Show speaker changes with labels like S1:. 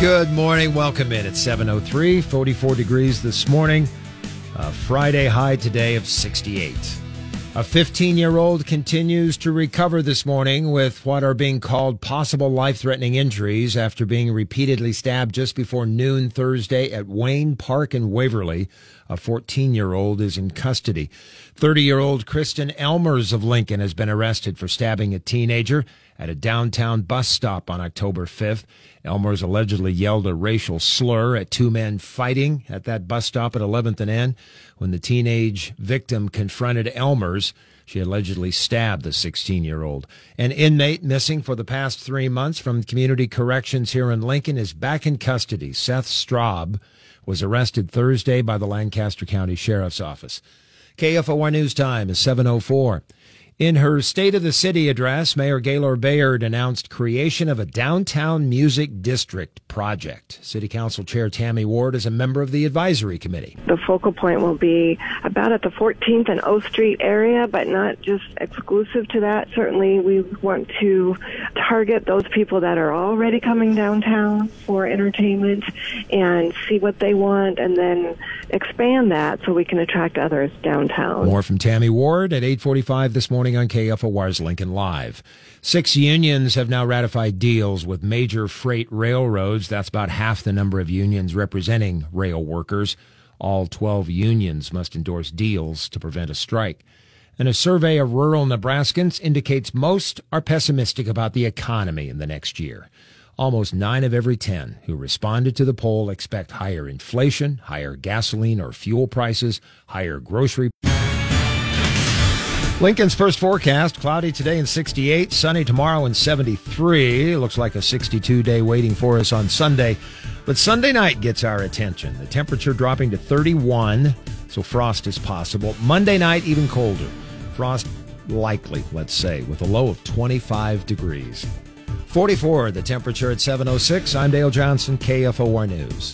S1: Good morning. Welcome in at 703, 44 degrees this morning. A Friday high today of 68. A 15 year old continues to recover this morning with what are being called possible life threatening injuries after being repeatedly stabbed just before noon Thursday at Wayne Park in Waverly. A 14 year old is in custody. 30 year old Kristen Elmers of Lincoln has been arrested for stabbing a teenager at a downtown bus stop on October 5th. Elmers allegedly yelled a racial slur at two men fighting at that bus stop at 11th and N. When the teenage victim confronted Elmers, she allegedly stabbed the 16 year old. An inmate missing for the past three months from community corrections here in Lincoln is back in custody. Seth Straub was arrested Thursday by the Lancaster County Sheriff's Office. KFOR News Time is 704. In her State of the City address, Mayor Gaylor Baird announced creation of a downtown music district project. City Council Chair Tammy Ward is a member of the advisory committee.
S2: The focal point will be about at the 14th and O Street area, but not just exclusive to that. Certainly, we want to target those people that are already coming downtown for entertainment and see what they want and then expand that so we can attract others downtown.
S1: More from Tammy Ward at 845 this morning morning on KFOR's Lincoln Live. Six unions have now ratified deals with major freight railroads. That's about half the number of unions representing rail workers. All 12 unions must endorse deals to prevent a strike. And a survey of rural Nebraskans indicates most are pessimistic about the economy in the next year. Almost nine of every 10 who responded to the poll expect higher inflation, higher gasoline or fuel prices, higher grocery Lincoln's first forecast cloudy today in 68, sunny tomorrow in 73. Looks like a 62 day waiting for us on Sunday. But Sunday night gets our attention. The temperature dropping to 31, so frost is possible. Monday night, even colder. Frost likely, let's say, with a low of 25 degrees. 44, the temperature at 706. I'm Dale Johnson, KFOR News.